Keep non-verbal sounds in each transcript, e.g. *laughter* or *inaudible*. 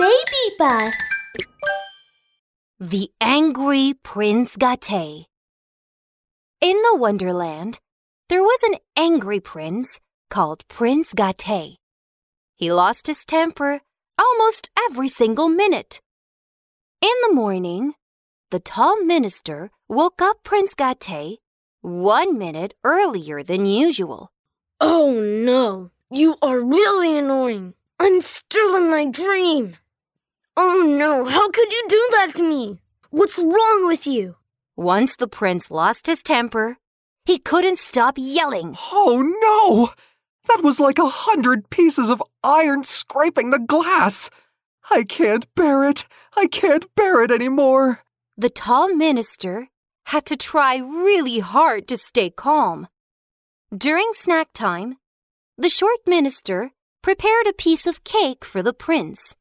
Baby Bus The Angry Prince Gâté. In the Wonderland, there was an angry prince called Prince Gâté. He lost his temper almost every single minute. In the morning, the tall minister woke up Prince Gâté one minute earlier than usual. Oh no, you are really annoying. I'm still in my dream. Oh no, how could you do that to me? What's wrong with you? Once the prince lost his temper, he couldn't stop yelling. Oh no! That was like a hundred pieces of iron scraping the glass. I can't bear it. I can't bear it anymore. The tall minister had to try really hard to stay calm. During snack time, the short minister prepared a piece of cake for the prince.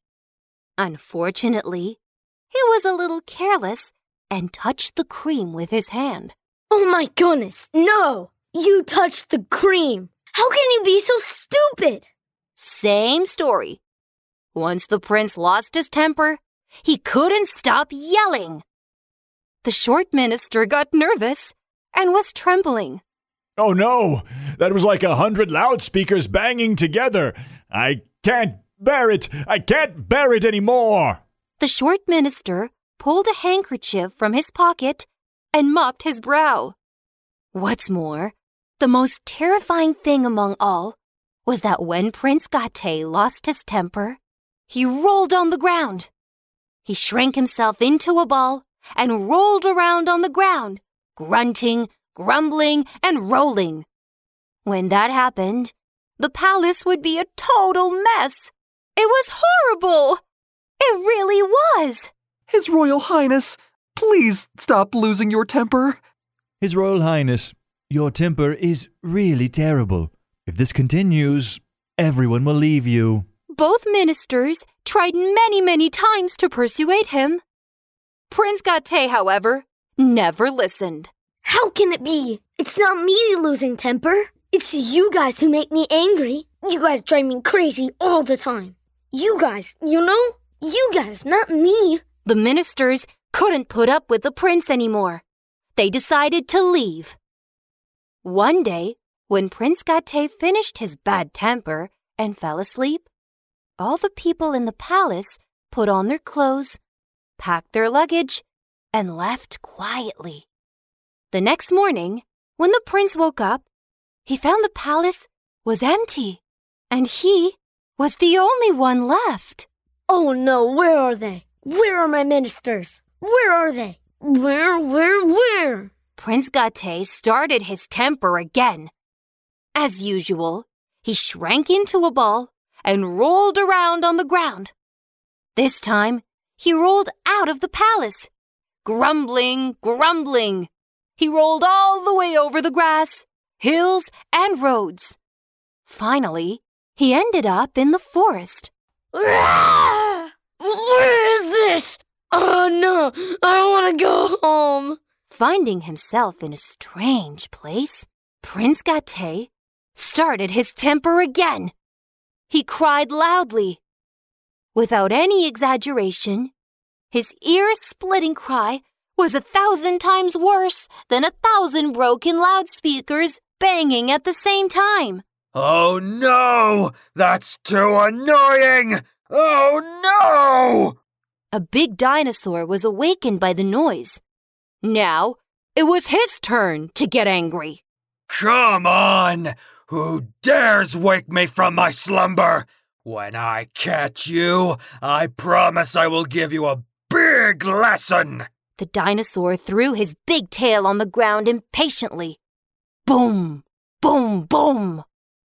Unfortunately, he was a little careless and touched the cream with his hand. Oh my goodness, no! You touched the cream. How can you be so stupid? Same story. Once the prince lost his temper, he couldn't stop yelling. The short minister got nervous and was trembling. Oh no, that was like a hundred loudspeakers banging together. I can't bear it. I can't bear it anymore. The short minister pulled a handkerchief from his pocket and mopped his brow. What's more, the most terrifying thing among all was that when Prince Gâté lost his temper, he rolled on the ground. He shrank himself into a ball and rolled around on the ground, grunting, grumbling, and rolling. When that happened, the palace would be a total mess. It was horrible. It really was. His Royal Highness, please stop losing your temper. His Royal Highness, your temper is really terrible. If this continues, everyone will leave you. Both ministers tried many, many times to persuade him. Prince Gâté, however, never listened. How can it be? It's not me losing temper. It's you guys who make me angry. You guys drive me crazy all the time. You guys, you know? You guys, not me. The ministers couldn't put up with the prince anymore. They decided to leave. One day, when Prince Gâté finished his bad temper and fell asleep, all the people in the palace put on their clothes, packed their luggage, and left quietly. The next morning, when the prince woke up, he found the palace was empty, and he was the only one left. Oh no, where are they? Where are my ministers? Where are they? Where, where, where? Prince Gâté started his temper again. As usual, he shrank into a ball and rolled around on the ground. This time, he rolled out of the palace, grumbling, grumbling. He rolled all the way over the grass, hills, and roads. Finally, he ended up in the forest. Where is this? Oh no, I don't want to go home. Finding himself in a strange place, Prince Gâté started his temper again. He cried loudly. Without any exaggeration, his ear splitting cry was a thousand times worse than a thousand broken loudspeakers banging at the same time. Oh no! That's too annoying! Oh no! A big dinosaur was awakened by the noise. Now, it was his turn to get angry. Come on! Who dares wake me from my slumber? When I catch you, I promise I will give you a big lesson! The dinosaur threw his big tail on the ground impatiently. Boom! Boom! Boom!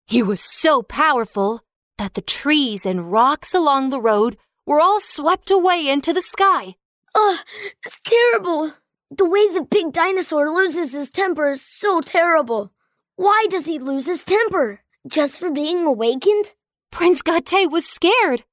He was so powerful that the trees and rocks along the road were all swept away into the sky. Ugh, it's terrible. The way the big dinosaur loses his temper is so terrible. Why does he lose his temper? Just for being awakened? Prince Gâté was scared.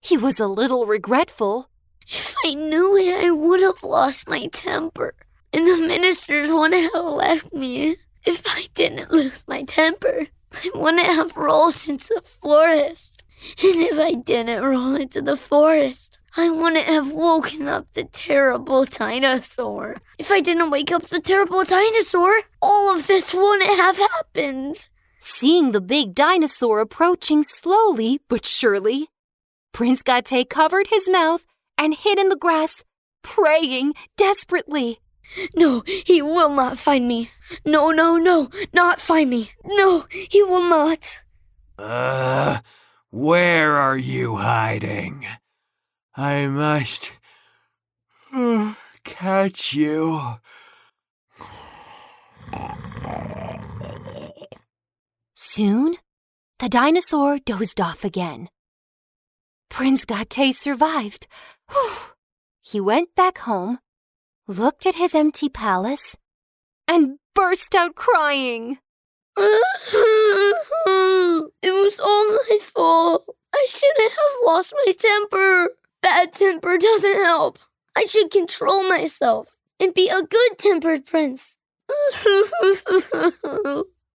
He was a little regretful. If I knew it, I would have lost my temper. And the ministers wouldn't have left me. If I didn't lose my temper, *laughs* I wouldn't have rolled into the forest. And if I didn't roll into the forest, I wouldn't have woken up the terrible dinosaur. If I didn't wake up the terrible dinosaur, all of this wouldn't have happened. Seeing the big dinosaur approaching slowly but surely, Prince Gâté covered his mouth and hid in the grass, praying desperately. No, he will not find me. No, no, no, not find me. No, he will not. Uh, where are you hiding? I must uh, catch you. Soon, the dinosaur dozed off again. Prince Gâté survived. Whew. He went back home, looked at his empty palace, and burst out crying. *laughs* it was all my fault. I shouldn't have lost my temper. Bad temper doesn't help. I should control myself and be a good tempered prince. *laughs*